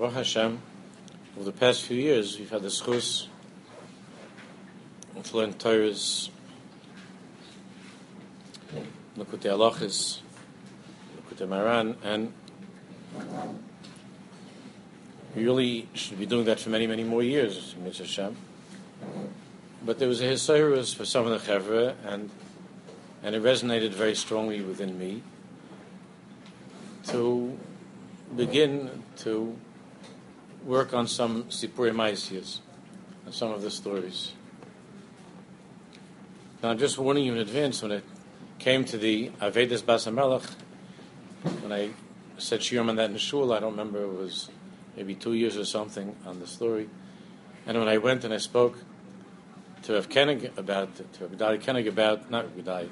Baruch Hashem, over the past few years, we've had the schus of learn Torah's. Likutei Halachas, Likutei Maran, and we really should be doing that for many, many more years, Mitzvah Hashem. But there was a Hisayrus for some of the Chevra, and, and it resonated very strongly within me. To begin to work on some Sipuri Maisias, and some of the stories. Now, I'm just warning you in advance when it came to the Avedas Basamelech, when I said Shirim on that in Shul, I don't remember, it was maybe two years or something on the story. And when I went and I spoke to Rav Koenig about, to Rav Gedali Koenig about, not Rav Gedali,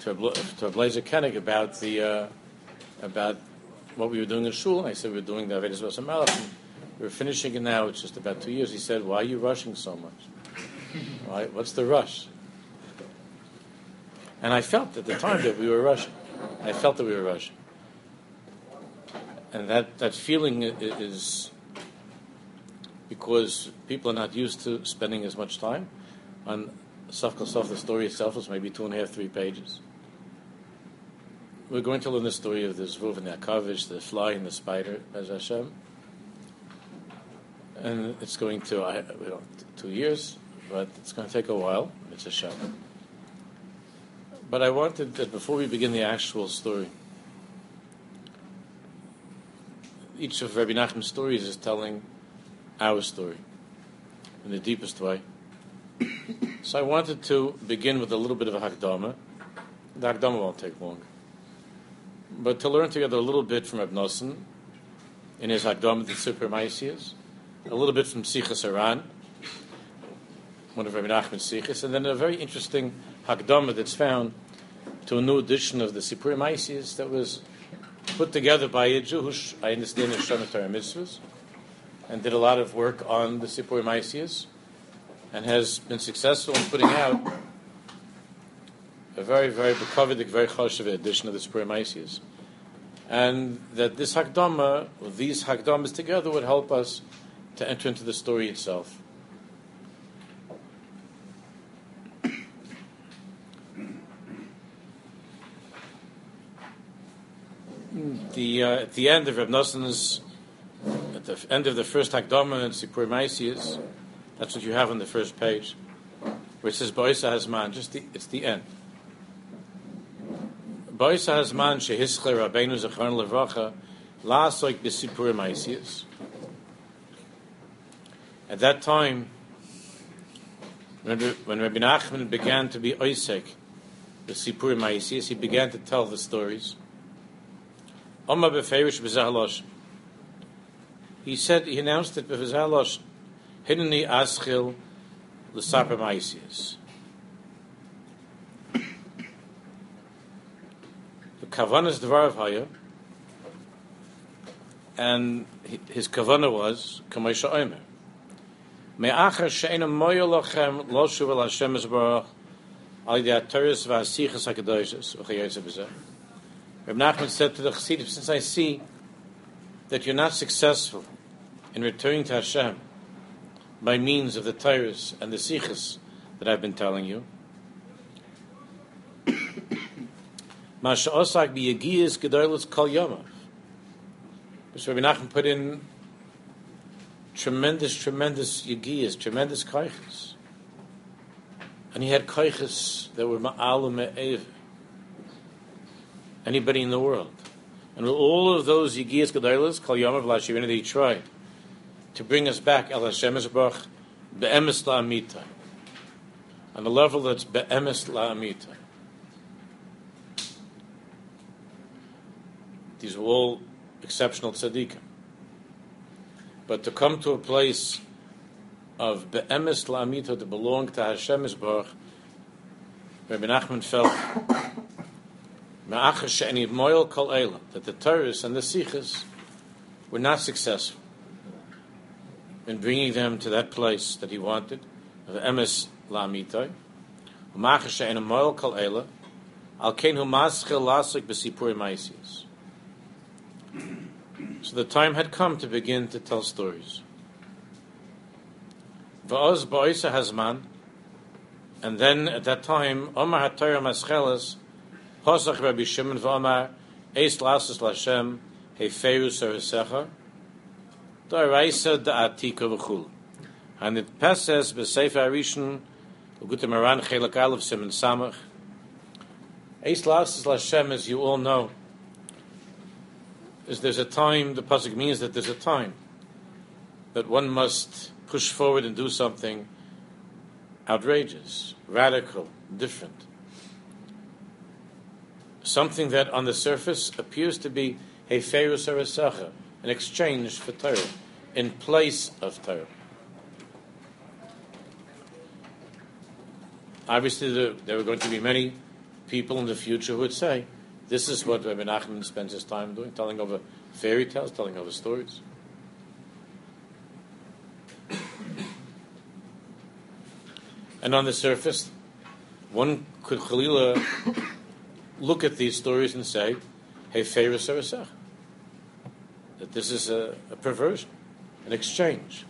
to to Blazer about the, uh, about what we were doing in Shul, and I said we were doing the Avedis Vasamalach, we were finishing it now, it's just about two years. He said, why are you rushing so much? Why, what's the rush? And I felt at the time that we were rushing. I felt that we were rushing. And that, that feeling is because people are not used to spending as much time on Safkal Sof, the story itself is maybe two and a half, three pages. We're going to learn the story of the Zvuv and Akavish, the fly and the spider, as Hashem. And it's going to, I, we don't, two years, but it's going to take a while. It's a Hashem. But I wanted that before we begin the actual story, each of Rabbi Nachman's stories is telling our story in the deepest way. so I wanted to begin with a little bit of a Hakdama. The Hakdama won't take long. But to learn together a little bit from Abnosen in his Hakdama, the Sipur Maisias, a little bit from Sichas Aran, one of Rabbi Nachman's Sichas, and then a very interesting Hakdama that's found to a new edition of the Sipur Maisias that was put together by a Jew who, I understand, is Shana Torah Mitzvahs and did a lot of work on the Sipur Maisias and has been successful in putting out a very, very bekovidik, very choshev edition of the Sipur Maisias. And that this Hakdama, these Hakdamas together, would help us to enter into the story itself. The, uh, at the end of Reb Noson's at the end of the first Hakdama in Sipur Maisias, that's what you have on the first page, where it says Boisa Hazman, just the, it's the end. Boisa Hazman Shehischle Rabbeinu Zechron Levracha La'asoik B'Sipur Maisias. At that time, when, Rabbi Nachman began to be Oisek, the Sipur Maisias, he began to tell the stories. Oma Beferish B'Zahalosh he said he announced it b'vizalosh hineni aschil l'saper ma'isius. The kavanas devar of Haya, and his kavana was kameisha omer. Me'achar she'ena moyo lochem lo Hashem al yidei v'asichas b'zeh. Reb Nachman said to the Chassidim, since I see that you're not successful in returning to Hashem by means of the Tyrus and the Sichos that I've been telling you. Masha Osak kol yomav. Mr. Rabbi Nachman put in tremendous, tremendous yagiyas, tremendous kaiches. And he had kaiches that were ma'alu me'ev. Anybody in the world. And all of those yigiyas gedolos kol yomav lashirin that he tried, to bring us back El Hashem Ezbach be'emes la'amita, on a level that's be'emes la'amita. These are all exceptional tzaddikim. But to come to a place of be'emes la'amita to belong to Hashem Ezbach, Rabbi Nachman felt that the terrorists and the Sichos were not successful in bringing them to that place that he wanted, of emes la'amitai. U'machar she'en amoil kol ela, al ken hu maschil lasik b'sipur maisius. So the time had come to begin to tell stories. Va'oz ba'isa hazman, and then at that time, Omar HaTorah Mascheles, Posach Rabbi Shimon v'Omar, Eis Lasus Lashem, Heferu Sarasecha, Da'araisa Da'atika v'chul. And it passes b'Sefer Arishon, L'gutim Aran Chelak Aleph Simon Samach. Eis Lasus Lashem, as you all know, is there's a time, the Pasuk means that there's a time that one must push forward and do something outrageous, radical, different. Something that on the surface appears to be Heferu Sarasacha, an exchange for Torah, in place of Torah. Obviously, there, there are going to be many people in the future who would say, this is what Rabbi Nachman spends his time doing, telling over fairy tales, telling over stories. And on the surface, one could Khalila look at these stories and say, hey, Sarasach. That this is a, a, perversion, an exchange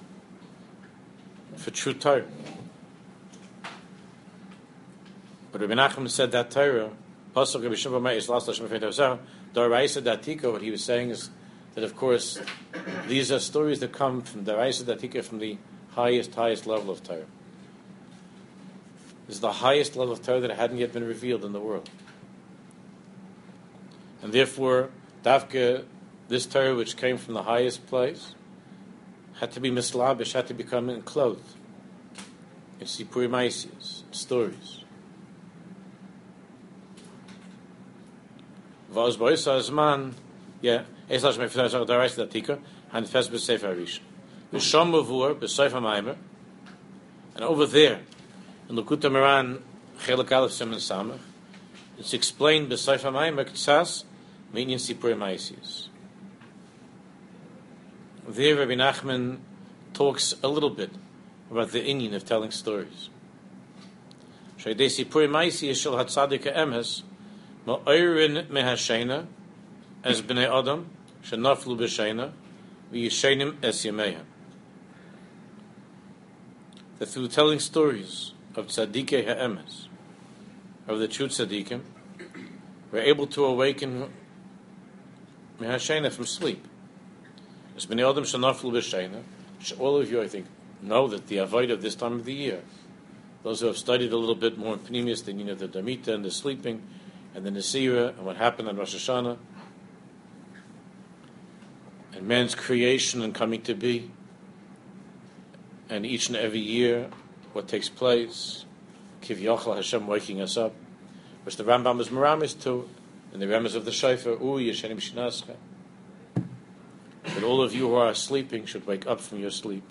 for true Torah. But Rabbi Nachman said that Torah, What he was saying is that, of course, these are stories that come from Daraisa Datika, from the highest, highest level of Torah. This is the highest level of Torah that hadn't yet been revealed in the world. And therefore, Dafka, this Torah which came from the highest place, had to be mislabish, had to become enclosed in Sipurim stories. Vaz Boisa man, yeah, Eslash Mefilach Zach Darais Datika, and Fes B'Sefer Arish. V'Shom Mavur B'Sefer Maimer, and over there, in Lukuta Moran, Chelik Aleph Simon Samach, it's explained B'Sefer Maimer Ktsas, Minyan Sipurim Maisis. There, Rabbi Nachman talks a little bit about the Indian of telling stories. Emes, Ma'oirin mehashena, as b'nei Adam, shenaflu b'shena, v'yishenim es. That through telling stories of tzadikei ha'emes, of the true tzaddikim, we're able to awaken mehashena from sleep. As b'nei Adam shenaflu b'shena, all of you, I think, know that the avoid of this time of the year, those who have studied a little bit more in Pneumius, they know the Damita and the sleeping, and the Nasira and what happened on Rosh Hashanah, and man's creation and coming to be, and each and every year what takes place, Kiv Yochel Hashem waking us up, which the Rambam is Maramis to, and the Rambam of the Shaifa, U Yeshenim Shinascha. That all of you who are sleeping should wake up from your sleep.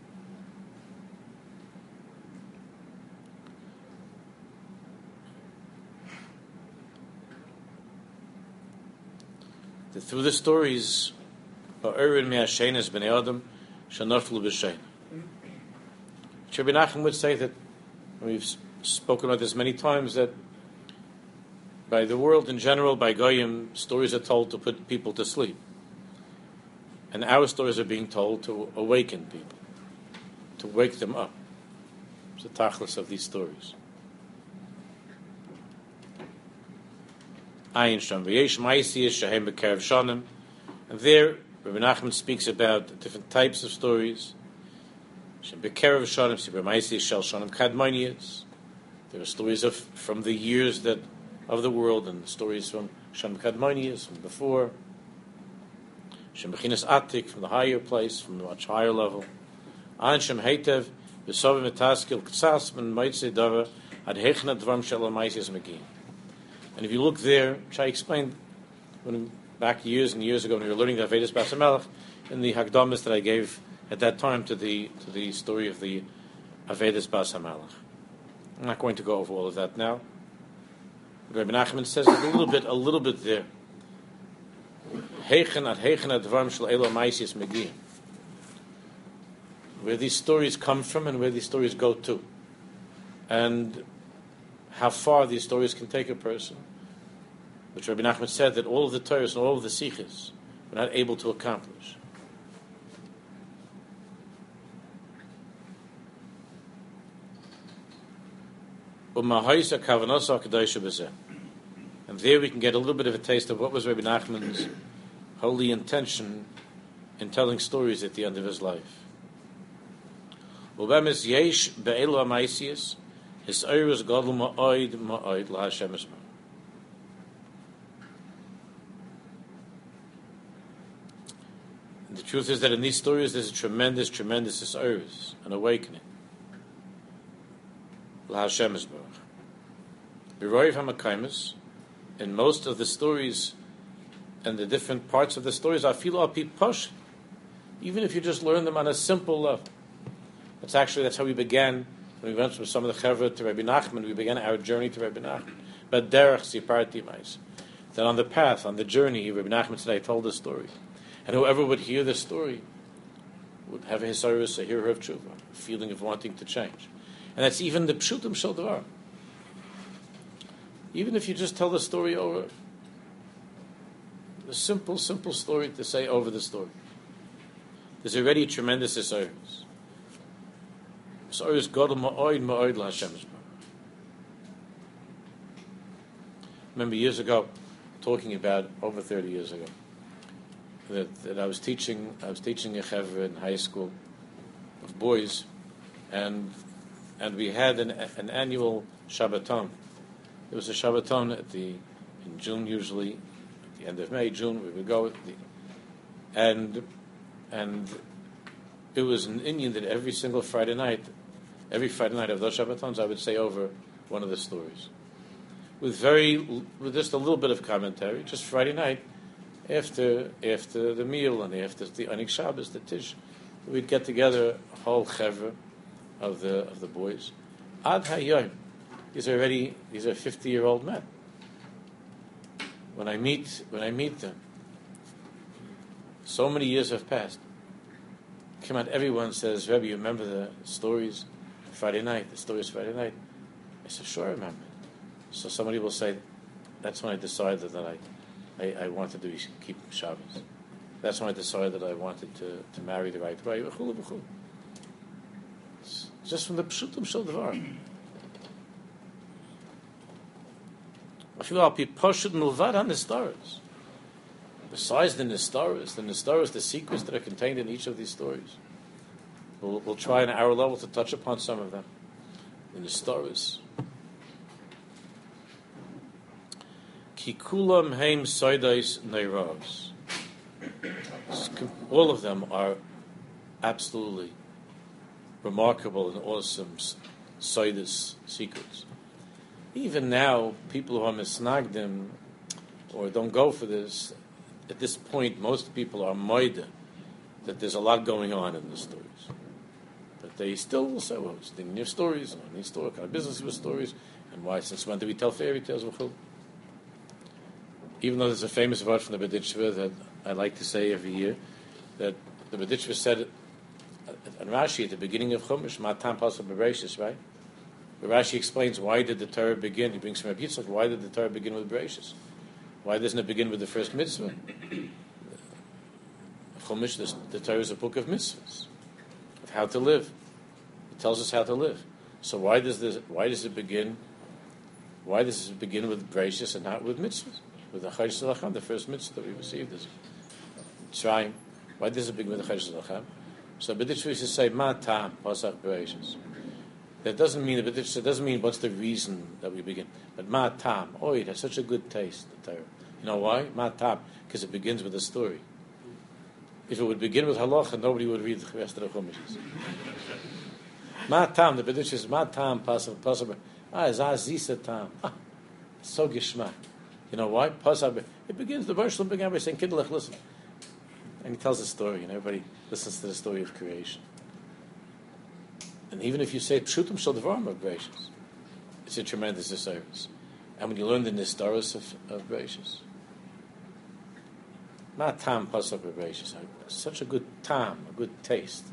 That through the stories, Ha'erin me'ashein is b'nei Adam, shanaflu b'shein. Rabbi Nachman would say that, we've spoken about this many times, that by the world in general, by Goyim, stories are told to put people to sleep. And our stories are being told to awaken people, to wake them up. It's the tachlis of these stories. Ayin Shanim. And there, Rabbi Nachman speaks about different types of stories. Sibir Shel Shanim Kadmoniyas. There are stories of from the years that of the world and stories from Shem Kadmoniyas, from before. Shem Bechinas Atik, from the higher place, from the much higher level. Shem Heitev, V'Sovim Etaskil Ktsas Ben Ad Megin. And if you look there, which I explained when, back years and years ago when we were learning the Vedas Basamelech, in the Hagdamas that I gave at that time to the to the story of the Avedis Basamalach. I'm not going to go over all of that now. Rabbi Nachman says a little bit, a little bit there. Where these stories come from and where these stories go to. And how far these stories can take a person, which Rabbi Nachman said that all of the Torahs and all of the Sichos were not able to accomplish. And there we can get a little bit of a taste of what was Rabbi Nachman's holy intention in telling stories at the end of his life. His oirus godel ma'oid ma'oid la'Hashem Yisrael. The truth is that in these stories there's a tremendous, tremendous isurus, an awakening. LaHashem Yisrael. Beroiv HaMakaimus, in most of the stories and the different parts of the stories, I feel posh, even if you just learn them on a simple level. That's actually that's how we began we went from some of the chevra to Rabbi Nachman. We began our journey to Rabbi Nachman. But derech siparti mais. Then on the path, on the journey, Rabbi Nachman today told the story, and whoever would hear the story would have a hisayrus, a hero of tshuva, a feeling of wanting to change, and that's even the pshutim shel devar. Even if you just tell the story over, the simple, simple story to say over the story, there's already tremendous hisayrus. Hisayrus godel ma'oid ma'oid la'Hashem Remember years ago, talking about over 30 years ago, that, that I was teaching, I was teaching a chevra in high school of boys, and and we had an, an annual Shabbaton. It was a Shabbaton at the in June usually, at the end of May, June we would go, the, and and it was an Indian that every single Friday night, every Friday night of those Shabbatons, I would say over one of the stories, with very with just a little bit of commentary, just Friday night, after after the meal and after the Anik Shabbos, the Tish, we'd get together a whole chevra of the of the boys. Ad Hayyim, these are already these are fifty year old men. When I meet when I meet them, so many years have passed. Come on, everyone says, Rebbe, you remember the stories Friday night, the stories Friday night? I said, sure, I remember. So somebody will say, that's when I decided that I, I, I wanted to keep Shabbos. That's when I decided that I wanted to, to marry the right way. Just from the pshutim devar. The stars. Besides the Nistaras, the Nistaras, the secrets that are contained in each of these stories. We'll, we'll try on our level to touch upon some of them. In the stories. Kikulam heim soidais neiros. All of them are absolutely remarkable and awesome soidis secrets. Even now, people who are misnagdim or don't go for this, at this point, most people are moida that there's a lot going on in the stories. They still will say, well, it's the new stories, and these story, kind of business with stories, and why, since when do we tell fairy tales? Even though there's a famous word from the Berditchever that I like to say every year, that the Berditchever said and Rashi at the beginning of Chumash, Matam Pasal Bereshis, right? But Rashi explains why did the Torah begin. He brings from Rabbi Yitzchak, why did the Torah begin with Bereshis? Why doesn't it begin with the first mitzvah? Chumash, the, the Torah is a book of mitzvahs, of how to live. It tells us how to live. So why does this? Why does it begin? Why does it begin with Bereshis and not with mitzvahs? With the Chaysh Salacham, the first mitzvah that we received is Tzrayim. Why does it begin with the Chaysh Salacham? So B'ditch to say Ma Tam Pasach Bereshis. That doesn't mean it doesn't mean what's the reason that we begin, but Ma Tam. Oh, it has such a good taste. The Torah. You know why? Ma Tam because it begins with a story. If it would begin with halacha, nobody would read the rest of the chumash. Ma Tam. The B'ditch is Ma Tam Pasach Pasach. Ah, Zazisa Tam. Ah, so gishmak. You know why? Pasach. It begins. The verse began by saying, "Kindlech, listen." and he tells a story, and everybody listens to the story of creation. And even if you say pshutim shel devarim of Bereshis, it's a tremendous service. And when you learn the nistaros of, of Bereshis, not tam of Bereshis, such a good tam, a good taste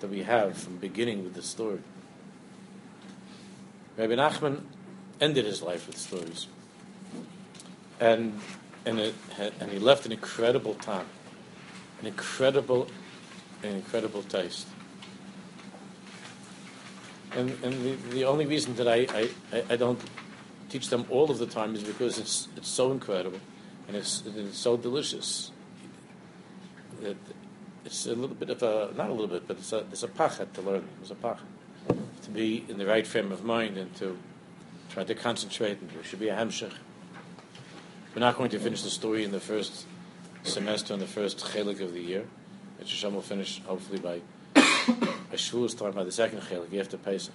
that we have from beginning with the story. Rabbi Nachman ended his life with stories, and and, it, and he left an incredible time an incredible, an incredible taste. And, and the, the only reason that I, I, I don't teach them all of the time is because it's, it's so incredible and it's, it's so delicious. That it's a little bit of a, not a little bit, but it's a, it's a pachet to learn. It's a pachet. To be in the right frame of mind and to try to concentrate. And there should be a hemshech. We're not going to finish the story in the first semester, in the first chelik of the year. Hashem will finish hopefully by a Shavuos time by the second chelik after Pesach.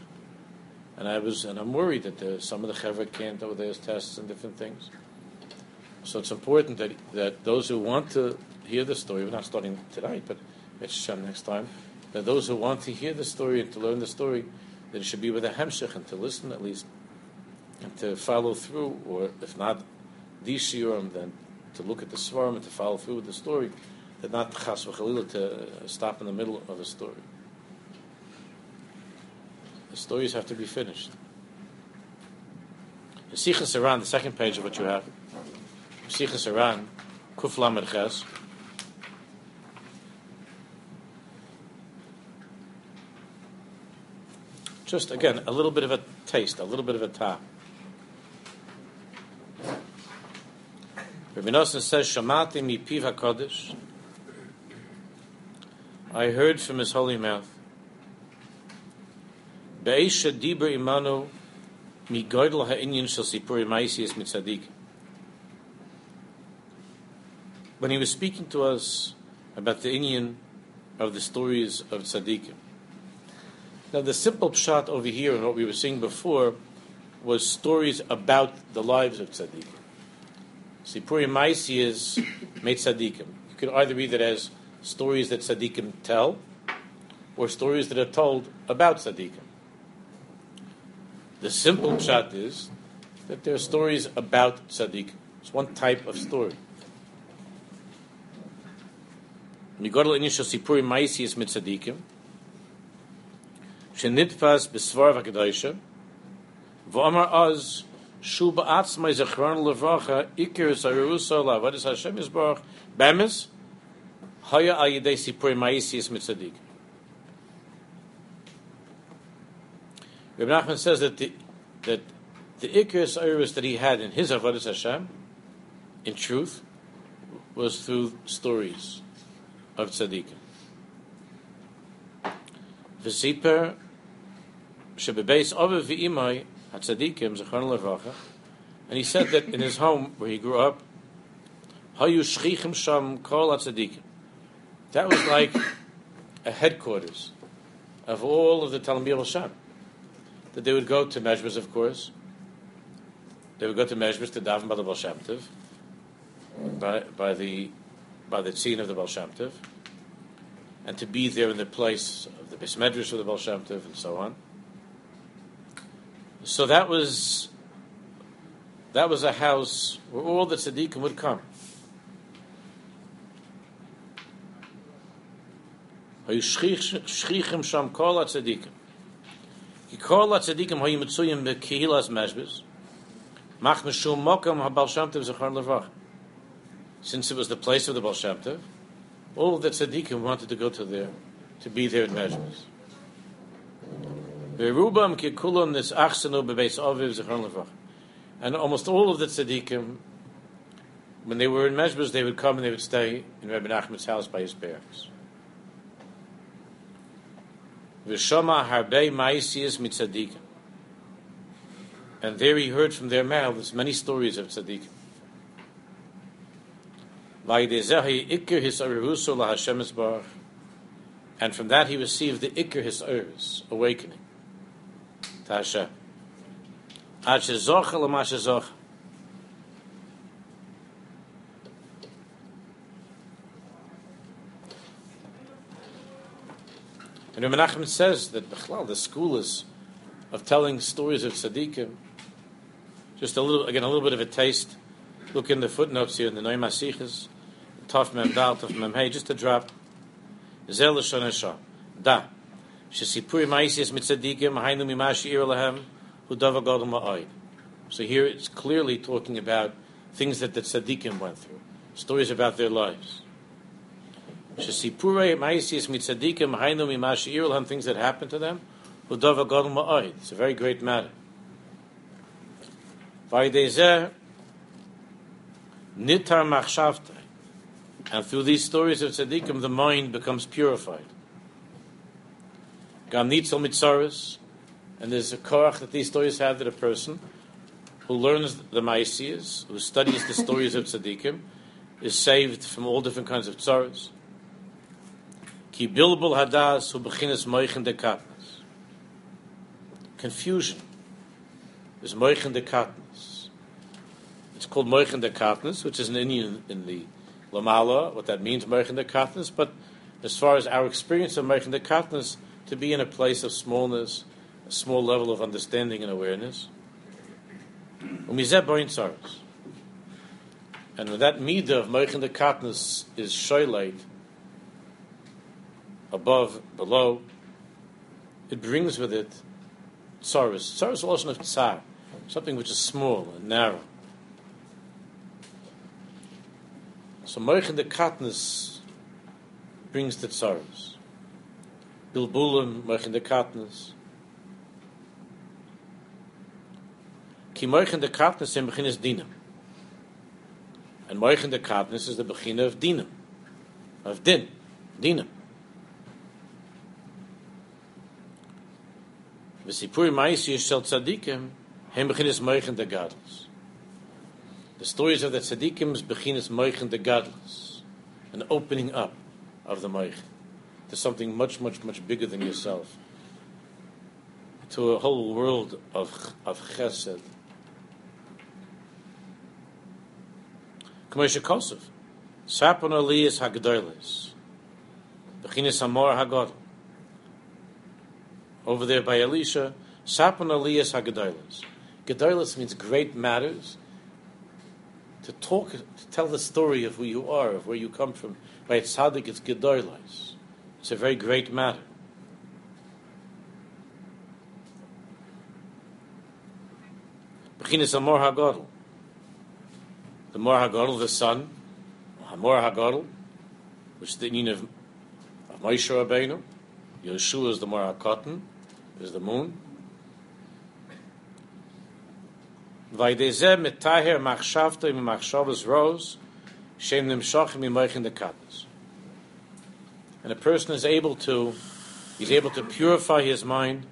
And I was, and I'm worried that the, some of the chevra can't over those tests and different things. So it's important that that those who want to hear the story, we're not starting tonight, but it's next time, that those who want to hear the story and to learn the story, that it should be with a hemshech and to listen at least, and to follow through, or if not these shiurim, then to look at the svarim and to follow through with the story, that not chas v'chalila to uh, stop in the middle of a story. The stories have to be finished. The Sichas Iran, the second page of what you have, Sichas Iran, Kuf Lamed Ches, just again a little bit of a taste, a little bit of a ta. Rabbi Nosson says, "Shamati mi piva kodesh." I heard from his holy mouth. Be'esha dibur imanu mi goydel ha'inyan shel sipuri ma'isias mitzadik. When he was speaking to us about the Indian of the stories of tzaddikim. Now, the simple pshat over here, and what we were seeing before, was stories about the lives of tzaddikim. Sipuri Maisi is made tzaddikim. You could either read it as stories that tzaddikim tell, or stories that are told about tzaddikim. The simple pshat is that there are stories about tzaddikim. It's one type of story. Migodel initial sipuri maisi is mitzadikim. Shenitfas besvar v'kedosha. V'amar az shu ba'atzmai zechron levracha ikir zaruso la'avodas Hashem yisbarach bemis haya al yidei sipuri maisi is mitzadikim. Rabbi Nachman says that the that the ikir iris that he had in his avodas Hashem, in truth, was through stories of tzaddikim. V'siper shebebeis v'imai hatzaddikim zechron levracha, and he said that in his home where he grew up, hayu shchichim sham kol hatzaddikim. That was like a headquarters of all of the Talmud Shem. That they would go to Mezhbas, of course. They would go to Mezhbas to daven by the Baal Shem Tov, by, by the by the scene of the Baal Shem Tov, and to be there in the place of the Bismedrish of the Baal Shem Tov, and so on. So that was that was a house where all the tzaddikim would come. Shchichim tzaddikim. Ki kol tzaddikim hayu mitzuyim bekehilas meshbes. Mach mokam zechar since it was the place of the Baal Shem Tov, all the tzaddikim wanted to go to there, to be there in Mezhbas. And almost all of the tzaddikim, when they were in Mezhbas, they would come and they would stay in Rabbi Nachman's house by his mitzaddikim. And there he heard from their mouths many stories of tzaddikim. And from that he received the Iker his Eres, awakening. To Hashem. Ad shezocha l'ma shezocha. And Menachem says that Bechlal, the school is of telling stories of tzaddikim. Just a little, again, a little bit of a taste. Look in the footnotes here in the Noam Asichas. Tov Mem Dal, Tov Mem Hey, just a drop. Zel Da. Shesipuri Ma'isias Mitzadikim, Hainu Mimashi Ir Lahem, Hudava Godom Ma'oid. So here it's clearly talking about things that the tzaddikim went through, stories about their lives. Shesipure Ma'isias Mitzadikim, Hainu Mimashi irlahem, things that happened to them, Udova Gadol Ma'oid. It's a very great matter. Vaydezeh Nitar Machshavtai. And through these stories of tzaddikim, the mind becomes purified. Gam Nitzel Mitzaris, and there's a korach that these stories have that a person who learns the Maisias, who studies the stories of tzaddikim, is saved from all different kinds of tzaras. Ki bilbul hadas hu bechinas moichen de katnas. Confusion is moichen de. It's called moichen de which is an Indian in the Lamala, what that means, moichen de but as far as our experience of moichen de to be in a place of smallness, a small level of understanding and awareness. And that midah of moichen de katnas is shoylate, above, below, it brings with it tsaris. Tsaris is also of tsar, something which is small and narrow. So moichen de katnas brings the tsaris. Bilbulim, moichen de katnas. Ki moichen de katnas in begin is dinam. And moichen de katnas is the begin of dinam, of din, dinam. V'sipur ma'isi shel tzadikim hem beginnes moichen de. The stories of the tzadikim is beginnes moichen de gadlus, an opening up of the moich to something much, much, much bigger than yourself, to a whole world of of chesed. K'moshe Kosov, Sapon Aliyas Hagdoilis, Beginnes Amor Hagodol, over there by Elisha, Sapon Aliyas HaGedolis. Gedolis means great matters. To talk, to tell the story of who you are, of where you come from. By its tzaddik, it's Gedolis. It's a very great matter. Bechinis Amor HaGodol. The Mor HaGodol, the sun, ah, Hamor HaGodol, which is the name of, of Moshe Rabbeinu. Yeshua is the Mor HaKotten, is the moon. Vaydezeh mitaher machshavto im machshavos rose, shem nimshachim imoichin the katnas. And a person is able to, he's able to purify his mind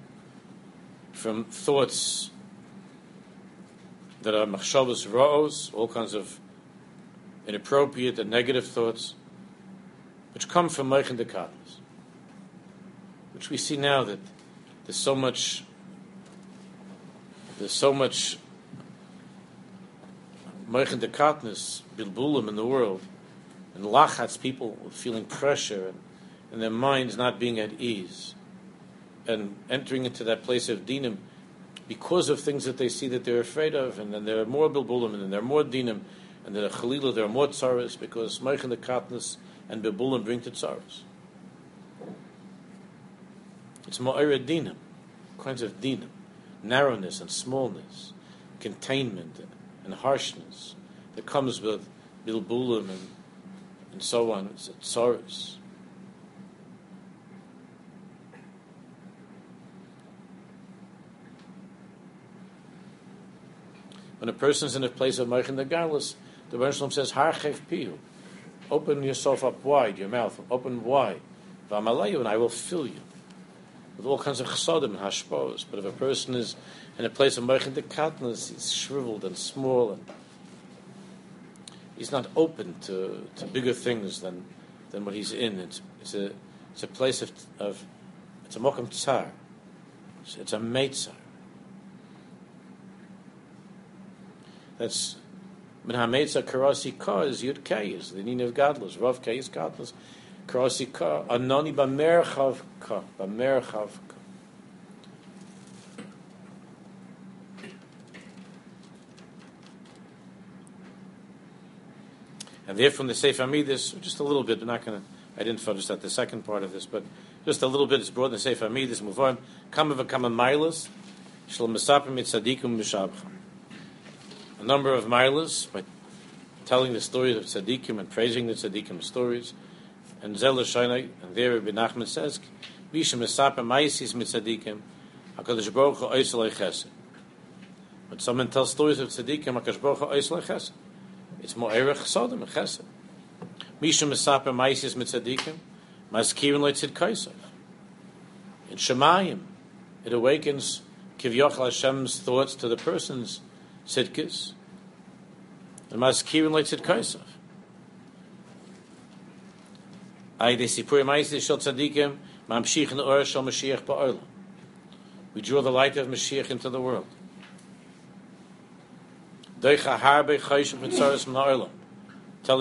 from thoughts that are machshavos rose, all kinds of inappropriate and negative thoughts, which come from moichin the katnas. Which we see now that there's so much there's so much Meichen de Katnis, Bilbulim in the world, and Lachatz, people feeling pressure and, and their minds not being at ease, and entering into that place of Dinim because of things that they see that they're afraid of, and then there are more Bilbulim, and then there are more Dinim, and then Chalila, there are more Tsaras, because Meichen the Katnis and Bilbulim bring to Tsaras. It's ma'ira dinam, kinds of dinam, narrowness and smallness, containment and harshness that comes with bilbulim and, and so on. It's tsaris. When a person's in a place of Meichin the Galus, the Rebbe says, Harchev pihu. Open yourself up wide, your mouth, open wide. V'amalayu, and I will fill you with all kinds of chesadim and hashpos. But if a person is in a place of merchin dekatnas, he's shriveled and small, and he's not open to, to bigger things than than what he's in. It's, it's a it's a place of, of it's a mokum tsar. It's, it's a meitzar. That's min hametzar karasi ka is yud kay is the name of godless. Rav kay is godless. Karasi ka anoni b'merchav ka b'merchav ka. And there from the Sefer Midas, just a little bit, we're not going to, I didn't finish that, the second part of this, but just a little bit is brought in the Sefer Midas, move on. Kama v'kama milas, shal mesapim et tzadikim mishabcham. Number of milas, by telling the stories of tzadikim and praising the tzadikim stories, and Zel and there Rabbi Nachman says, Misha Mesapa Maisis Mitzadikim, HaKadosh Baruch Hu Oisel Chesed. When someone tells stories of tzaddikim, HaKadosh Baruch Hu Oisel Chesed. It's more Erech Sodom and Chesed. Misha Mesaper Maisis mit tzaddikim, Mazkirin Leitzid Kaisav. In Shemayim, it awakens Kivyochel Hashem's thoughts to the person's tzidkis. And Mazkirin Leitzid Kaisav. Ay de Sipur Maisis Shel Tzaddikim, Mamshich in Or Shel Mashiach Ba'olam. We draw the light of Mashiach into the world. Telling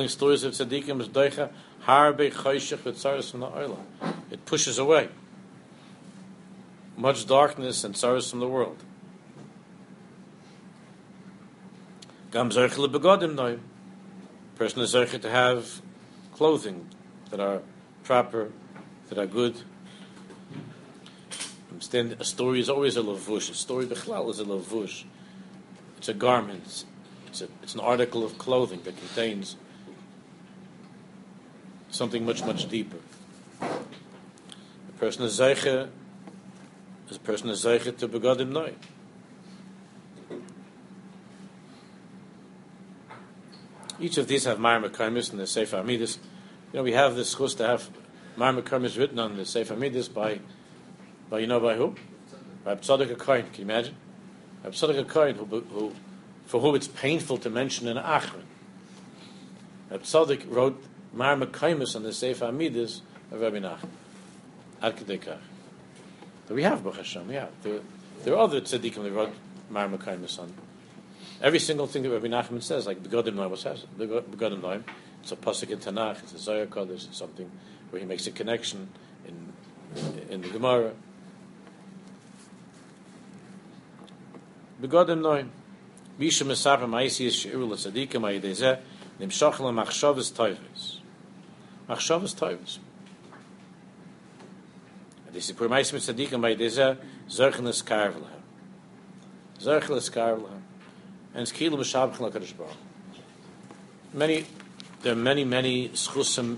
stories of tzaddikim is doicha harbe chayshich v'tzaris from the oilam. It pushes away much darkness and sorrows from the world. Gam noim. Person is zerch to have clothing that are proper, that are good. Understand, a story is always a lavush. A story bechlal is a lavush. It's a garment. It's, a, it's an article of clothing that contains something much, much deeper. A person is zeiche, a person is zeiche to begodim noi. Each of these have Mar Mekaimis and the Sefer Amidus. You know, we have this chus to have Mar written on the Sefer Amidus by, by, you know by who? By Tzadok HaKoyin. Can you imagine? By Tzadok HaKoyin, who, who, for whom it's painful to mention in Achron. Tzadok wrote Mar Mekaimis on the Sefer Amidus of Rabbi Nachman. Ad we have Baruch Hashem, yeah. There, there are other tzaddikim that wrote Mar Mekaimis on. Every single thing that Rabbi Nachman says, like Begodim Noim, says Begodim Noim, it's a pasuk in Tanakh, it's a Zohar Kodesh, it's something where he makes a connection in in the Gemara. Begodim Noim. Misha Mesaper Maisi is Shi'ur L'Tzadikim Ayidezeh Nimshach L'Machshavas Toivis. Machshavas Toivis. This is Purmais Mitzadikim by Deza Zerchnes Karvla. Zerchnes Karvla. And it's Kilu B'Shabch LaKadosh Baruch. Many, there are many, many schusim,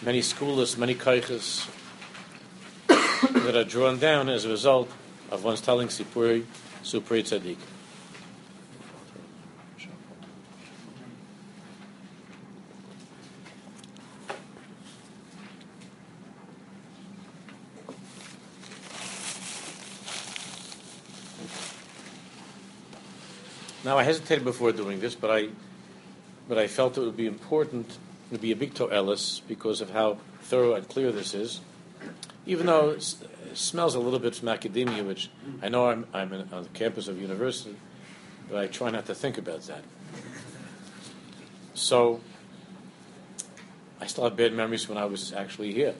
many schools, many kaiches that are drawn down as a result of one's telling Sipuri, Supuri Tzaddik. Now, I hesitated before doing this, but I, but I felt it would be important, would be a big to Ellis because of how thorough and clear this is. Even though it smells a little bit from academia, which I know I'm, I'm in, on the campus of university, but I try not to think about that. So, I still have bad memories when I was actually here,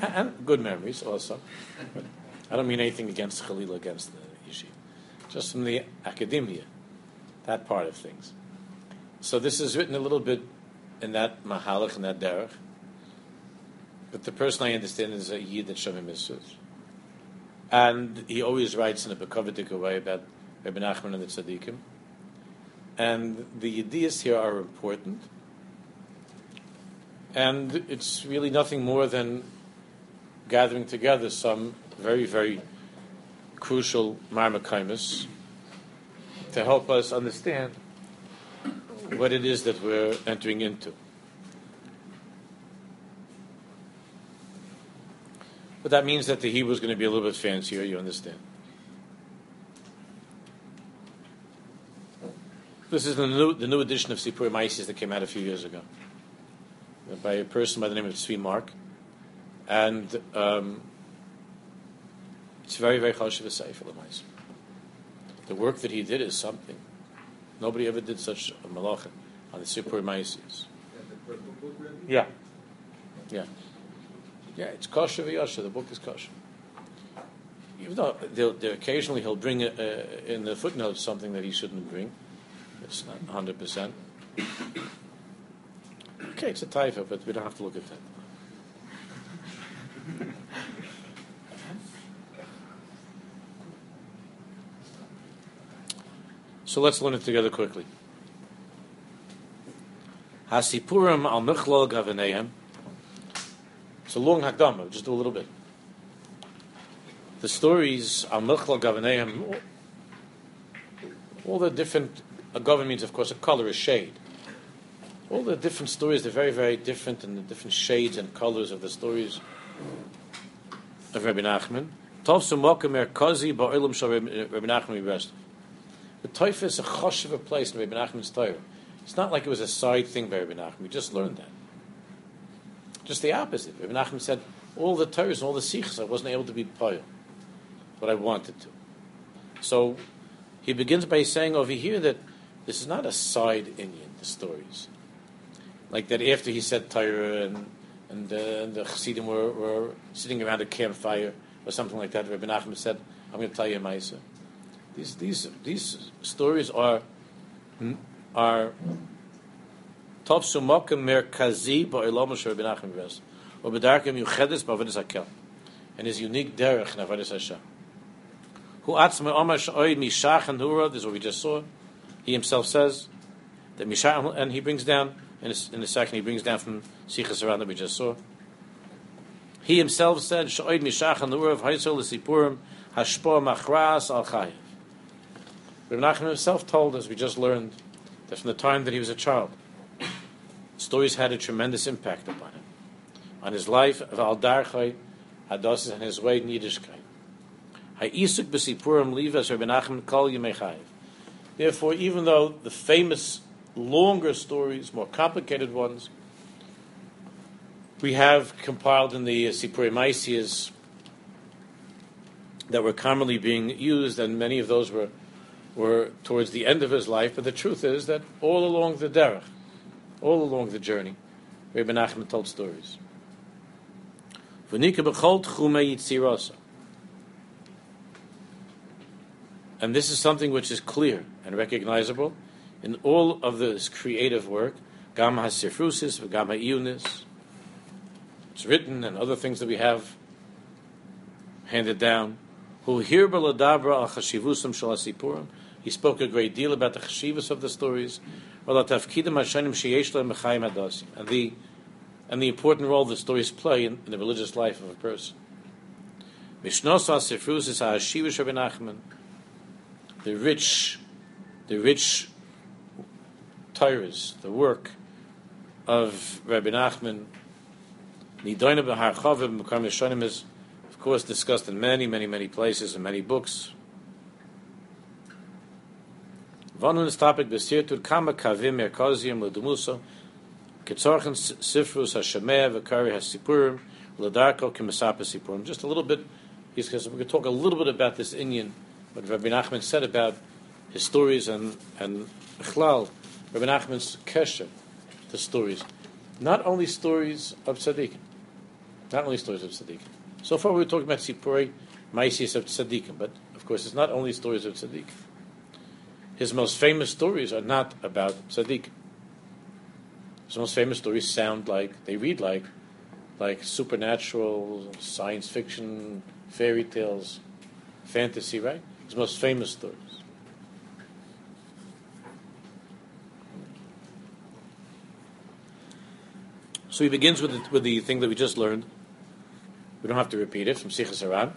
and good memories also. I don't mean anything against Khalil, against the yeshiva, just from the academia that part of things. So this is written a little bit in that mahalach, in that derech. But the person I understand is a yid that Shavim. And he always writes in a Bekovitic way about Rabbi Nachman and the Tzaddikim. And the ideas here are important. And it's really nothing more than gathering together some very, very crucial marmakaimus to help us understand what it is that we're entering into. But that means that the Hebrew is going to be a little bit fancier, you understand. This is the new, the new edition of Sipur Maisis that came out a few years ago by a person by the name of Tzvi Mark. And um, it's very, very chashiv a sefer the work that he did is something. Nobody ever did such a malacha on the Sipur Maisias. Yeah. Yeah. Yeah, it's kosher v'yasha. The book is kosher. Even though they'll, they'll occasionally he'll bring a, a, in the footnotes something that he shouldn't bring. It's not 100%. Okay, it's a typo, but we don't have to look at that. So let's learn it together quickly. Hasipurim al Michlal Gavaneyim. It's a long Hakdama, just do a little bit. the stories, Al Milchal Gavaneim, all the different, a government means, of course, a color, a shade. All the different stories, they're very, very different in the different shades and colors of the stories of Rabbi Nachman. Tovsu Mokum Merkazi Ba'ilam Shal Rabbi Nachman Rest. The Taifa is a chosh of a place in Rabbi Nachman's Torah. It's not like it was a side thing by Rabbi Nachman. We just learned that. Just the opposite. Rabbi Nachman said, all the Torahs and all the Sikhs, I wasn't able to be Payal, but I wanted to. So he begins by saying over here that this is not a side Indian, the stories. Like that after he said Torah and, and, uh, the Chassidim were, were sitting around a campfire or something like that, Rabbi Nachman said, I'm going to tell you a Maisa. These, these, these stories are, are Mokim Merkazi Ba'ilam Rabbi Nachman Ves, or Bedarkim Yuchedes Ba'avedis HaKel, and his unique derech in Avodah Hashem. Who atzma omash oy mishach and hura, this is what we just saw. He himself says that mishach, and he brings down, in a, in a second, he brings down from Sichos Haran that we just saw. He himself said, Sha'oid mishach and hura of haisol l'sipurim hashpo machras al chayiv. Rabbi Nachman himself told us, we just learned, that from the time that he was a child, stories had a tremendous impact upon him, on his life of al darchay, hadosis, and his way in Yiddishkeit. Ha'isuk b'sipurim livas Rabbi Nachman kol. Therefore, even though the famous longer stories, more complicated ones, we have compiled in the Sipurim Maisias that were commonly being used, and many of those were were towards the end of his life. But the truth is that all along the derech, all along the journey, Rabbi Nachman told stories. And this is something which is clear and recognizable in all of this creative work, Gam HaSifrusis, Gam HaIunis. It's written and other things that we have handed down. Who here Baladabra al Chashivusam Shalasipurim. He spoke a great deal about the chashivas of the stories, and the and the important role the stories play in, in the religious life of a person. The rich, the rich Torahs, the work of Rabbi Nachman, of course, discussed in many, many, many places and many books. Vanu topic besirtur kama kavim merkozim ledumuso ketzorchen sifrus hashemeh v'kari hasipurim ledarko sipurim. Just a little bit, we're going to talk a little bit about this Indian what Rabbi Nachman said about his stories and and Chlal, Rabbi Nachman's kesher, the stories, not only stories of tzaddikim, not only stories of tzaddikim. So far, we were talking about Sipurei Maisis of tzaddikim, but of course, it's not only stories of tzaddikim. His most famous stories are not about tzaddikim. His most famous stories sound like they read like like supernatural science fiction fairy tales fantasy right his most famous stories. So he begins with the, with the thing that we just learned. We don't have to repeat it from Sichos Haran.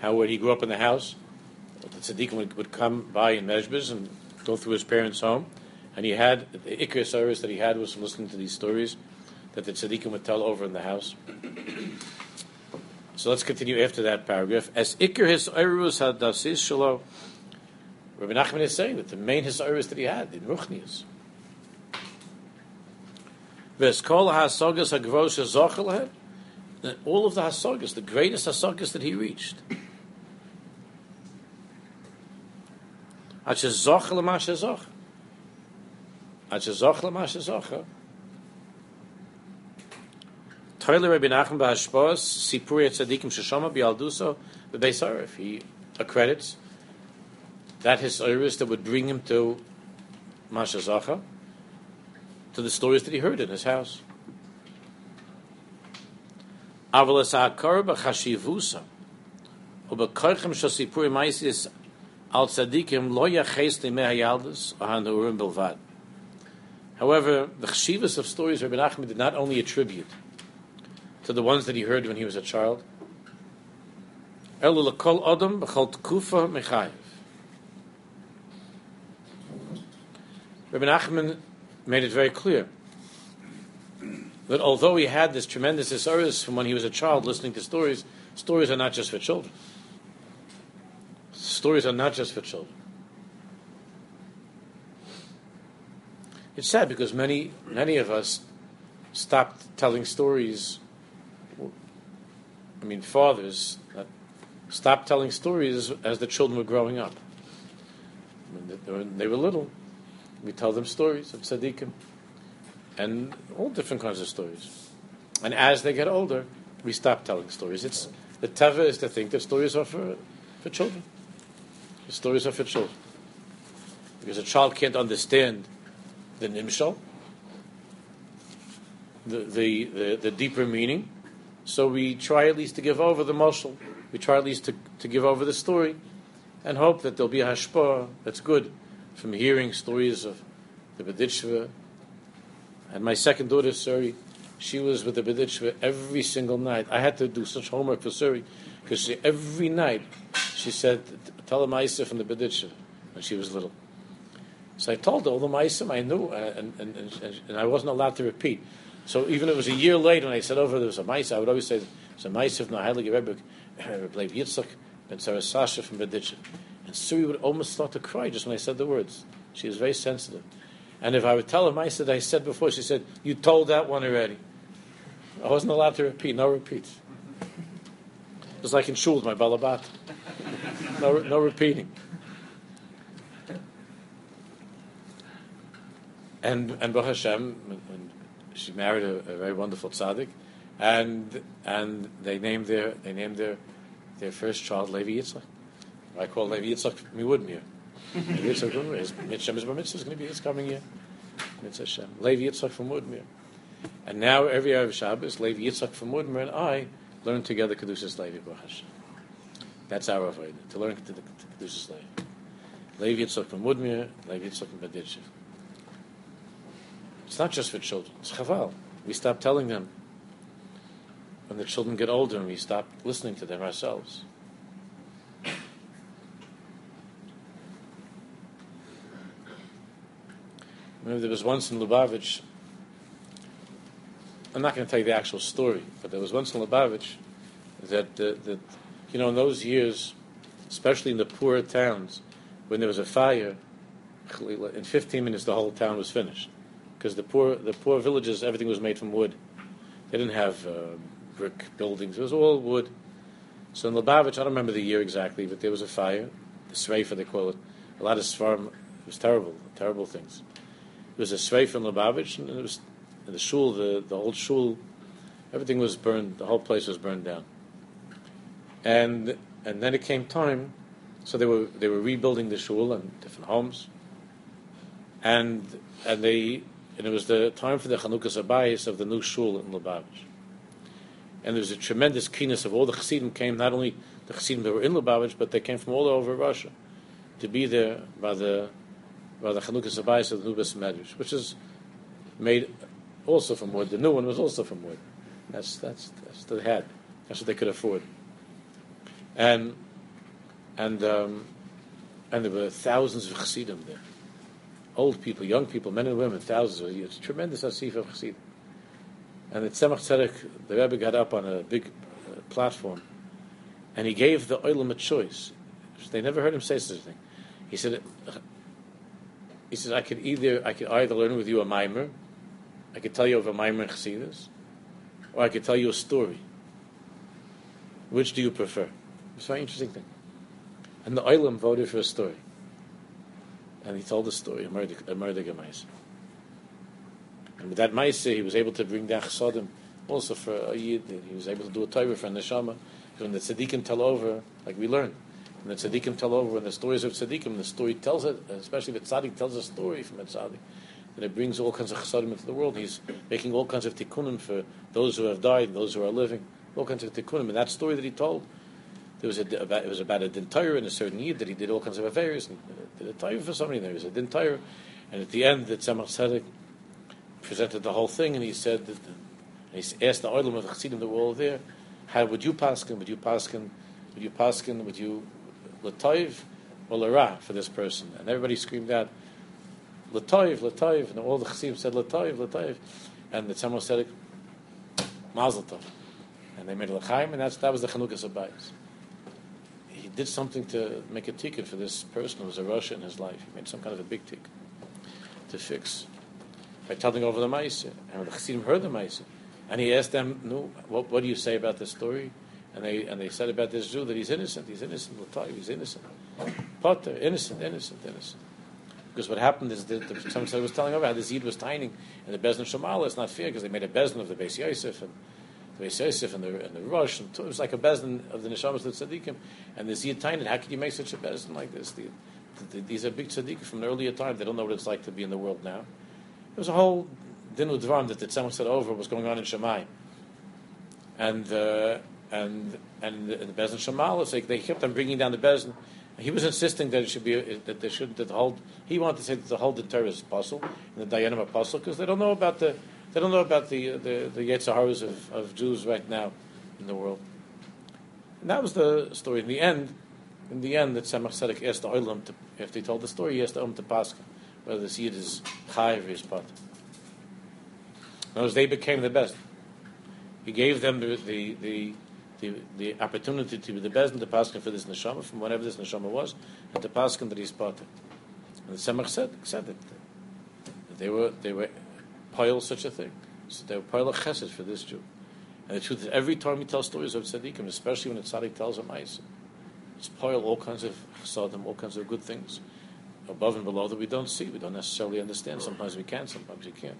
How would he grew up in the house, the tzaddikim would, would come by in Mezbez and go through his parents' home, and he had the ikr service that he had was listening to these stories that the tzaddikim would tell over in the house. So let's continue after that paragraph. As Iker his Eirus had Dasis Shalom. Rabbi Nachman is saying that the main his Eirus that he had, in Ruchnius. Veskol Hasagas Hagvosha Zochel all of the Hasagas, the greatest Hasagas that he reached. Ache Zochel Masha Zoch. Ache Zochel Masha Zoch. Toiler Rabbi Nachman b'Hashpos Sipuri Tzadikim Sheshama Bialduso B'Beis Arif. He accredits that his iris that would bring him to Masha Zacha, to the stories that he heard in his house. Avalas Akar b'Chashivusa U'B'Koichem Shasipuri Maisis Al Tzadikim Lo Yaches Limei Hayaldus Ahanurim Bilvad. However, the chshivas of stories Rabbi Nachman did not only attribute to the ones that he heard when he was a child, Elu lekol odom b'chol tkufa mechayev. Rabbi Nachman made it very clear that although he had this tremendous historis from when he was a child listening to stories, stories are not just for children. Stories are not just for children. It's sad because many, many of us stopped telling stories. I mean, fathers stopped telling stories as the children were growing up. When they were, little, we tell them stories of tzaddikim and all different kinds of stories. And as they get older, we stop telling stories. It's the teva is to think that stories are for, for children. The stories are for children. Because a child can't understand the nimshal, the, the, the, the, deeper meaning. So we try at least to give over the moshel. We try at least to, to give over the story and hope that there'll be a hashpah that's good from hearing stories of the Berditchever. And my second daughter, Suri, she was with the Berditchever every single night. I had to do such homework for Suri because every night she said, Tell a Maisa from the Berditchever when she was little. So I told her all the Maisim I knew, and, and, and, and, I wasn't allowed to repeat. So even if it was a year later when I said over there was a Maisa, I would always say, it's a Maisa of Nahelig Rebbe, Rebbe Yitzchak, Ben Sarah Sasha from Berditchever. And Suri would almost start to cry just when I said the words. She was very sensitive. And if I would tell her I said I said before, she said, You told that one already. I wasn't allowed to repeat, no repeats. Just like in shul, my balabat. No, no repeating. And and Baruch Hashem, she married a, a, very wonderful tzaddik, and and they named their they named their their first child Levi Yitzchak. I call Levi Yitzchak Miwudmir. Levi Yitzchak from His Mitzvah is going to be this coming year. Mitzvah Shem. Levi Yitzchak from Woodmere. And now every Erev Shabbos, Levi Yitzchak from Woodmere and I learn together Kedushas Levi Baruch Hashem. That's our avoid to learn to the Kedushas Levi. Levi Yitzchak from Woodmere, Levi Yitzchak from Berditchev. It's not just for children. It's chaval. We stop telling them when the children get older and we stop listening to them ourselves. Remember, there was once in Lubavitch, I'm not going to tell you the actual story, but there was once in Lubavitch that, uh, that, you know, in those years, especially in the poorer towns, when there was a fire, in 15 minutes the whole town was finished. Because the poor, the poor villages, everything was made from wood. They didn't have uh, brick buildings, it was all wood. So in Lubavitch, I don't remember the year exactly, but there was a fire, the Sreifa they call it. A lot of svarm, it was terrible, terrible things. It was a Sveif in Lubavitch, and it was the shul, the, the old shul, everything was burned, the whole place was burned down. And and then it came time, so they were they were rebuilding the shul and different homes, and and they and it was the time for the Chanukah Sabayis of the new shul in Lubavitch. And there was a tremendous keenness of all the Chassidim came, not only the Chassidim that were in Lubavitch, but they came from all over Russia to be there by the by the Chanukah Sabayis of the new Medrash, which is made also from wood. The new one was also from wood. That's that's that's they had. That's what they could afford. And and um, and there were thousands of chassidim there, old people, young people, men and women, thousands. It's a tremendous asif of chassidim. And the Tzemach Tzedek, the Rebbe got up on a big uh, platform, and he gave the oilam a choice. They never heard him say such a thing. He said, he says, I could either I could either learn with you a mimer, I could tell you of a mimer in Chassidus, or I could tell you a story. Which do you prefer? It's a very interesting thing. And the Oilam voted for a story. And he told the story, a murder, Gemais. And with that Maise, he was able to bring down Chasodim also for a Yid. He was able to do a Torah for a Neshama. When the Tzaddikim tell over, like we learned, and the tzaddikim tell over when the stories of tzaddikim, the story tells it, especially the tzaddik tells a story from a tzaddik, and it brings all kinds of chasadim into the world. He's making all kinds of tikkunim for those who have died, those who are living, all kinds of tikkunim. And that story that he told, there was a, about, it was about a dintayr in a certain year that he did all kinds of affairs, and uh, did a tayr for somebody. There was a dintayr, and at the end, the Tzemach Tzedek presented the whole thing, and he said that, he asked the oilam of the chassidim that were all there, how would you paskin? Would you paskin? would you paskin, would you latoiv or lara for this person? And everybody screamed out, latoiv, latoiv, and all the chasim said latoiv, latoiv, and the tzemach said, mazel tov. And they made a l'chaim, and that's, that was the Chanukas Abayis. Did something to make a ticket for this person who was a Russia in his life. He made some kind of a big ticket to fix by telling over the Maisa. And the Chassidim heard the Maisa. And he asked them, no, what, what do you say about this story? And they, and they said about this Jew that he's innocent, he's innocent, you, he's innocent. Potter, innocent, innocent, innocent. Because what happened is that the, someone was telling over how the Zid was tining and the Bezin Shemala is not fair because they made a Bezin of the Beis Yosef and the Yosef and the, and the Rosh. And it was like a Bezin of the Neshamas of the Tzaddikim. And the Zid tiny, how could you make such a Bezin like this? The, the, these are big Tzaddikim from the earlier time. They don't know what it's like to be in the world now. There was a whole Dinu Dvarim that the Tzemach said over was going on in Shemai. And, uh, and, and the, the Bezin Shemal, like they kept on bringing down the Bezin. He was insisting that it should be that they should that hold. He wanted to say that the whole the Torah is apostle and the Dayanim apostle because they don't know about the they don't know about the uh, the the Yetzaharas of, of Jews right now in the world. And that was the story. In the end, in the end, that Tzemach Tzedek asked the Olam to after he told the story, he asked the Olam to Pascha whether the seed is Chai or his pot. In they became the best. He gave them the the, the the, the opportunity to be the best in the paskin for this neshama, from whatever this neshama was, and the paskin that he's part And the Semach said, that they were they were pile such a thing. So they were pile of chesed for this Jew. And the truth is, every time he tells stories of tzaddikim, especially when a tzaddik tells a ma'isa, it's pile all kinds of chesadim, all kinds of good things above and below that we don't see, we don't necessarily understand. Sometimes we can, sometimes we can't.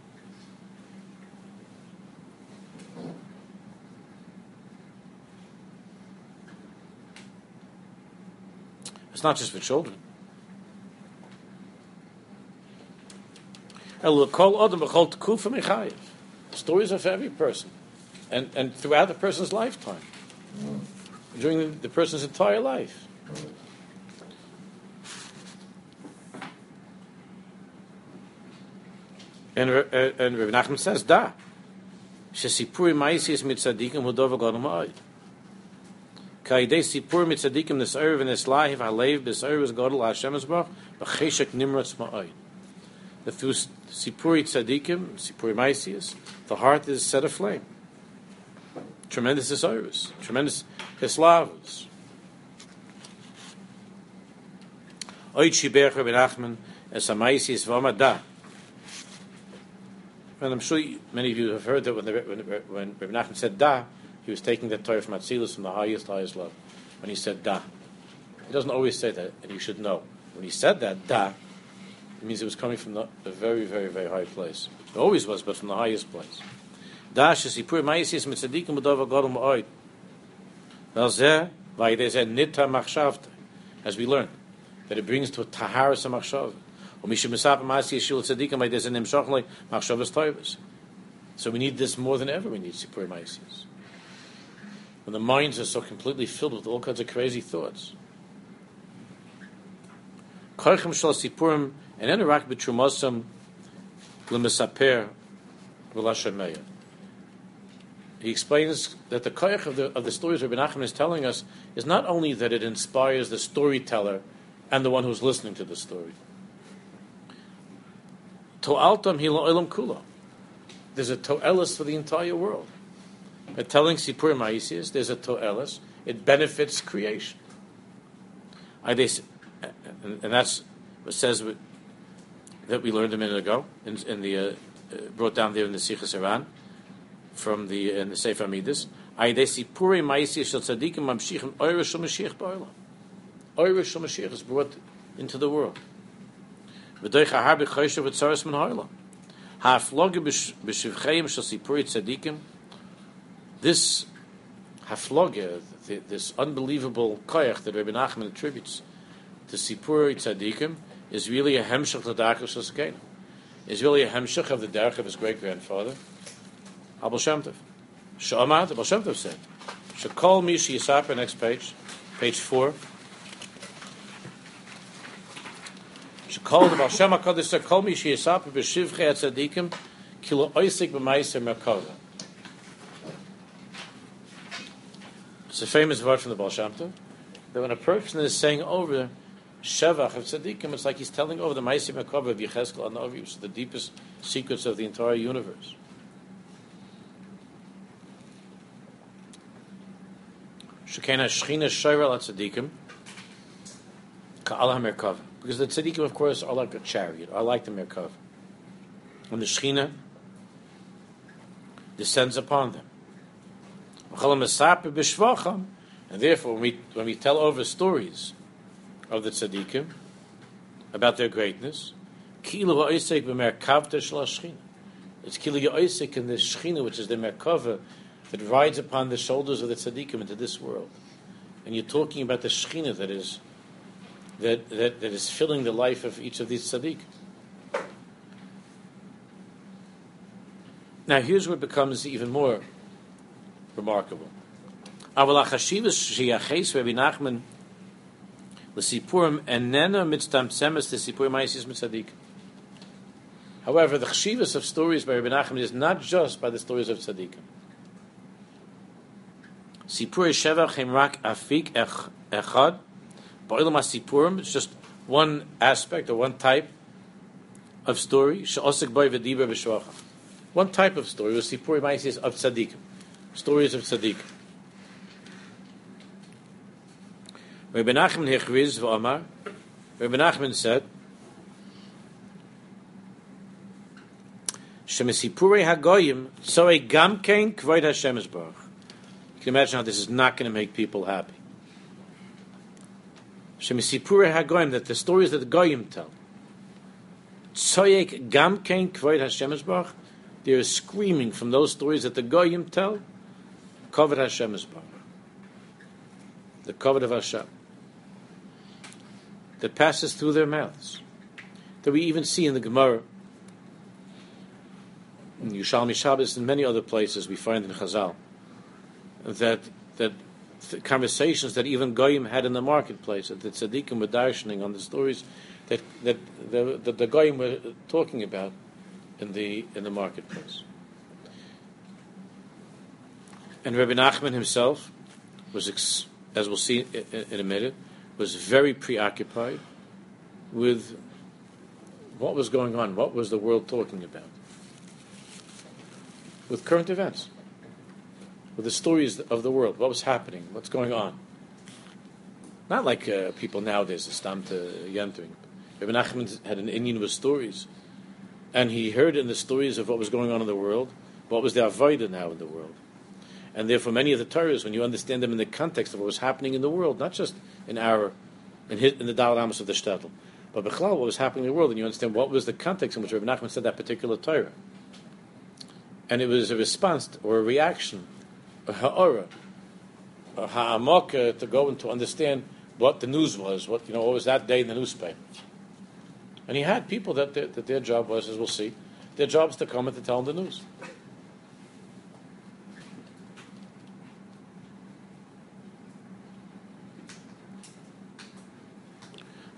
It's not just for children. Stories are for every person, and, and throughout a person's lifetime, during the, the person's entire life. And, uh, and Rabbi Nachman says, da. Shesipuri ma'isi mit tzadikim hudova gadol ma'od. Kaidei sipur mitzadikim nesarev and neslahiv halev besarev is gadol Hashem esbach b'cheshek nimratz ma'oid. That through sipuri tzadikim, sipuri maisius, the heart is set aflame. Tremendous service, tremendous hislavus. Oid shiberch Rabbi Nachman es ha'maisius v'amadah. And I'm sure many of you have heard that when, the, when, when Nachman said da, he was taking that Torah from Atzilus from the highest, highest level. When he said da, he doesn't always say that, and you should know. When he said that da, it means it was coming from the, a very, very, very high place. It always was, but from the highest place. As we learned, that it brings to a taharas machshav. So we need this more than ever. We need sipur ma'asis when the minds are so completely filled with all kinds of crazy thoughts. And enarak b'trumasam l'mesaper v'lashameya. He explains that the koich of the, of the stories Rabbi Nachman is telling us is not only that it inspires the storyteller and the one who's listening to the story. To'altam hila kula. There's a to'elis for the entire world. By telling Sipur Ma'isius, there's a to'elis. It benefits creation. And that's what says that we learned a minute ago in, in the uh, brought down there in the Sichos Haran from the in the Sefer Midas. Aydei Sipur Ma'isius shel tzadikim mamshichim oira shel Mashiach ba'olam. Oira shel Mashiach is brought into the world. V'doich ahar b'choyshav v'tzaras min ha'olam. Ha'afloge b'shivcheim shel Sipur tzadikim this hafloge, this unbelievable koyach that Rabbi Nachman attributes to Sipur Tzadikim, is really a hemshach to Darkos Sakein. Is really a hemshach of the derech of his great grandfather, Abel Shem Tov. Shamad, Abel Shem Tov said, Shakol Mishi Yisapar, next page, page four. Shakol the Baal Shem HaKadosh Shakol Mishi Yisapar b'shivchei Tzadikim kilo oisik b'maiser merkava. It's a famous word from the Baal Shem Tov. that when a person is saying over Shevach of Tzaddikim, it's like he's telling over the Maisim Akov of Yecheskel and Ovius, the deepest secrets of the entire universe. Shekena Shechina Shoyrel Tzaddikim, Ka'al HaMerkava. Because the Tzaddikim, of course, are like a chariot, are like the Merkava. And the Shechina descends upon them. And therefore, when we, when we tell over stories of the tzaddikim about their greatness, it's kilo ya'isek in the shechina, which is the merkava that rides upon the shoulders of the tzaddikim into this world. And you're talking about the shechina that is that, that, that is filling the life of each of these tzaddikim. Now, here's what becomes even more remarkable. Rabbi Nachman l'sipurim enena mitztamtzemes l'sipurim ma'asis mitzadik. However, the chshivas of stories by Rabbi Nachman is not just by the stories of tzaddikim. Sipur sheva rak afik echad. Ba'ilam sipurim it's just one aspect or one type of story. She'osik boy v'dibra b'shvachah. One type of story was Sipuri Maisis of Tzaddikim, stories of Tzaddikim. Rabbi Nachman Hechriz v'Amar, Rabbi Nachman said, Shemesipurei Hagoyim, so a gamkein kvoid Hashem is You can imagine how this is not going to make people happy. Shemesipurei Hagoyim, that the stories that the Goyim tell, Tzoyek gamkein kvoid Hashem there is screaming from those stories that the Goyim tell, covered Hashem is bar. The covet of Hashem. That passes through their mouths. That we even see in the Gemara, in Yushalmi Shabbos, and many other places we find in Chazal, that that conversations that even Goyim had in the marketplace, that the tzaddikim were darshaning on the stories that that the, that the Goyim were talking about in the in the marketplace. And Rabbi Nachman himself was, ex, as we'll see in, in a minute, was very preoccupied with what was going on, what was the world talking about, with current events, with the stories of the world, what was happening, what's going on. Not like uh, people nowadays, the stam to yentering. Rabbi Nachman had an Indian with stories and he heard in the stories of what was going on in the world, what was the avodah now in the world. And therefore, many of the Torahs, when you understand them in the context of what was happening in the world, not just in our, in, his, in the Dalai of the Shtetl, but Bechlal, what was happening in the world, and you understand what was the context in which Rabbi Nachman said that particular Torah. And it was a response or a reaction, a ha'ara, a ha'amaka to go and to understand what the news was, what you know, what was that day in the newspaper. And he had people that their, that their job was, as we'll see, their job is to come and to tell him the news.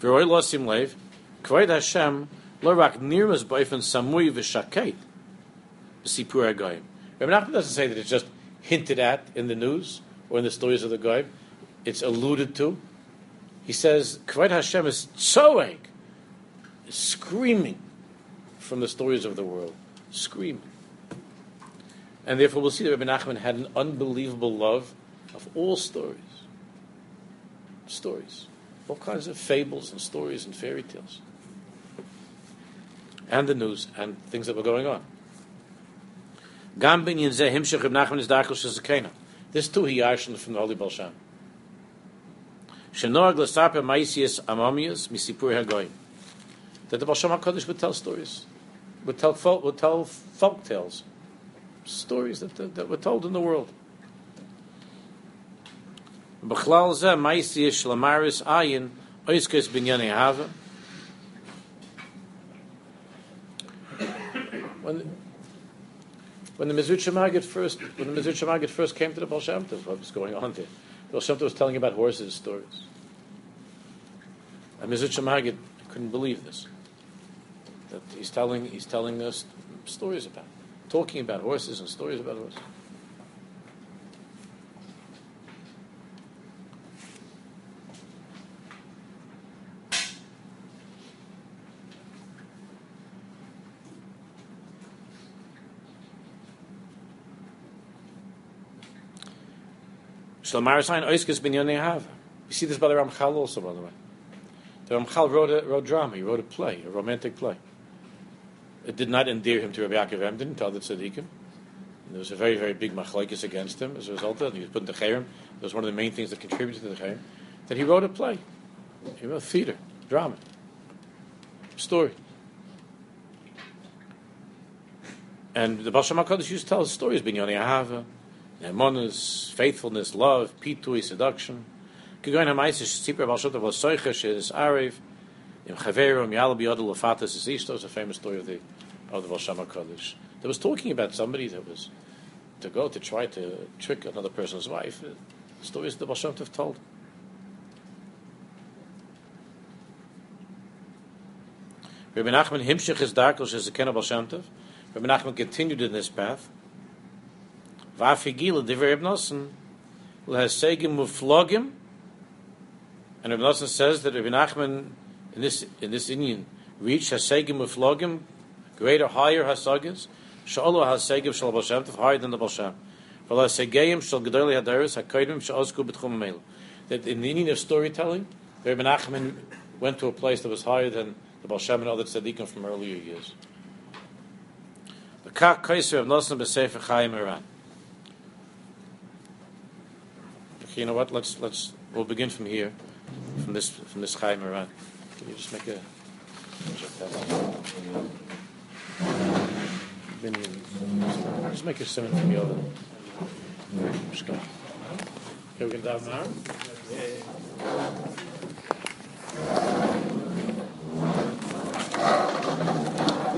V'roi losim leiv, kvoid Hashem lo rak nirmas b'ofen samui v'shakait b'sipur hagoyim. Rabbi Nachman doesn't say that it's just hinted at in the news or in the stories of the goyim. It's alluded to. He says, kvoid Hashem is tzoeg screaming from the stories of the world, screaming. And therefore, we'll see that Rabbi Nachman had an unbelievable love of all stories. Stories. All kinds of fables and stories and fairy tales. And the news and things that were going on. This too he arshed from the Holy Baal Shem. Maisius misipur hagoyim that the Baal Shem HaKadosh would tell stories, would tell folk, would tell folk tales, stories that, that, that were told in the world. Ma'isi ayin hava. When when the Maggid first when the first came to the Baal Shem Tov, what was going on there? The Baal Shem Tov was telling about horses stories. And Maggid couldn't believe this that he's telling he's telling us stories about, talking about horses and stories about horses. You see this by the Ramchal also, by the way. The Ramchal wrote a wrote drama. He wrote a play, a romantic play. It did not endear him to Rabbi Yaakov Emden, to other tzaddikim. There was a very, very big machlokes against him as a result of it. He was put in the cherem. That was one of the main things that contributed to the cherem. That he wrote a play. He wrote theater, drama, story. And the Baal Shem HaKadosh used to tell stories, Binyoni Ahava, Nemonis, faithfulness, love, pitui, seduction. Kigoyin HaMaisis, Tzipra Baal Shem was Soicha, Shes Arev, Im Chaveru, Im Yalabi Yodel, Lefatas, is Ishto, is a famous story of the, of the Baal Shem HaKadosh. That was talking about somebody that was to go to try to trick another person's wife. The stories the Shem Tov told. Rabbi Nachman Himshich his darkos as a Ken Tov. Rabbi Nachman continued in this path. Vafigila divrei Nosson lehasegim muflogim. And Rabbi Nosson says that Rabbi Nachman in this in this Indian reached hasegim muflogim, greater, higher hasagis. Shalu hasegim shal Baal Shem higher than the Baal Shem. V'lasegayim shal gedolei hadaris hakoydim sha'osku b'tchum meil. That in the Indian of storytelling, Rabbi Nachman went to a place that was higher than the Baal Shem and other tzaddikim from earlier years. The Kach Kaiser of Nosson b'Sefer Chayei Moharan. Okay, you know what? Let's let's we'll begin from here, from this from this Chaim. Can you just make a just make a simon from the other. Just go. Okay, we can dive now.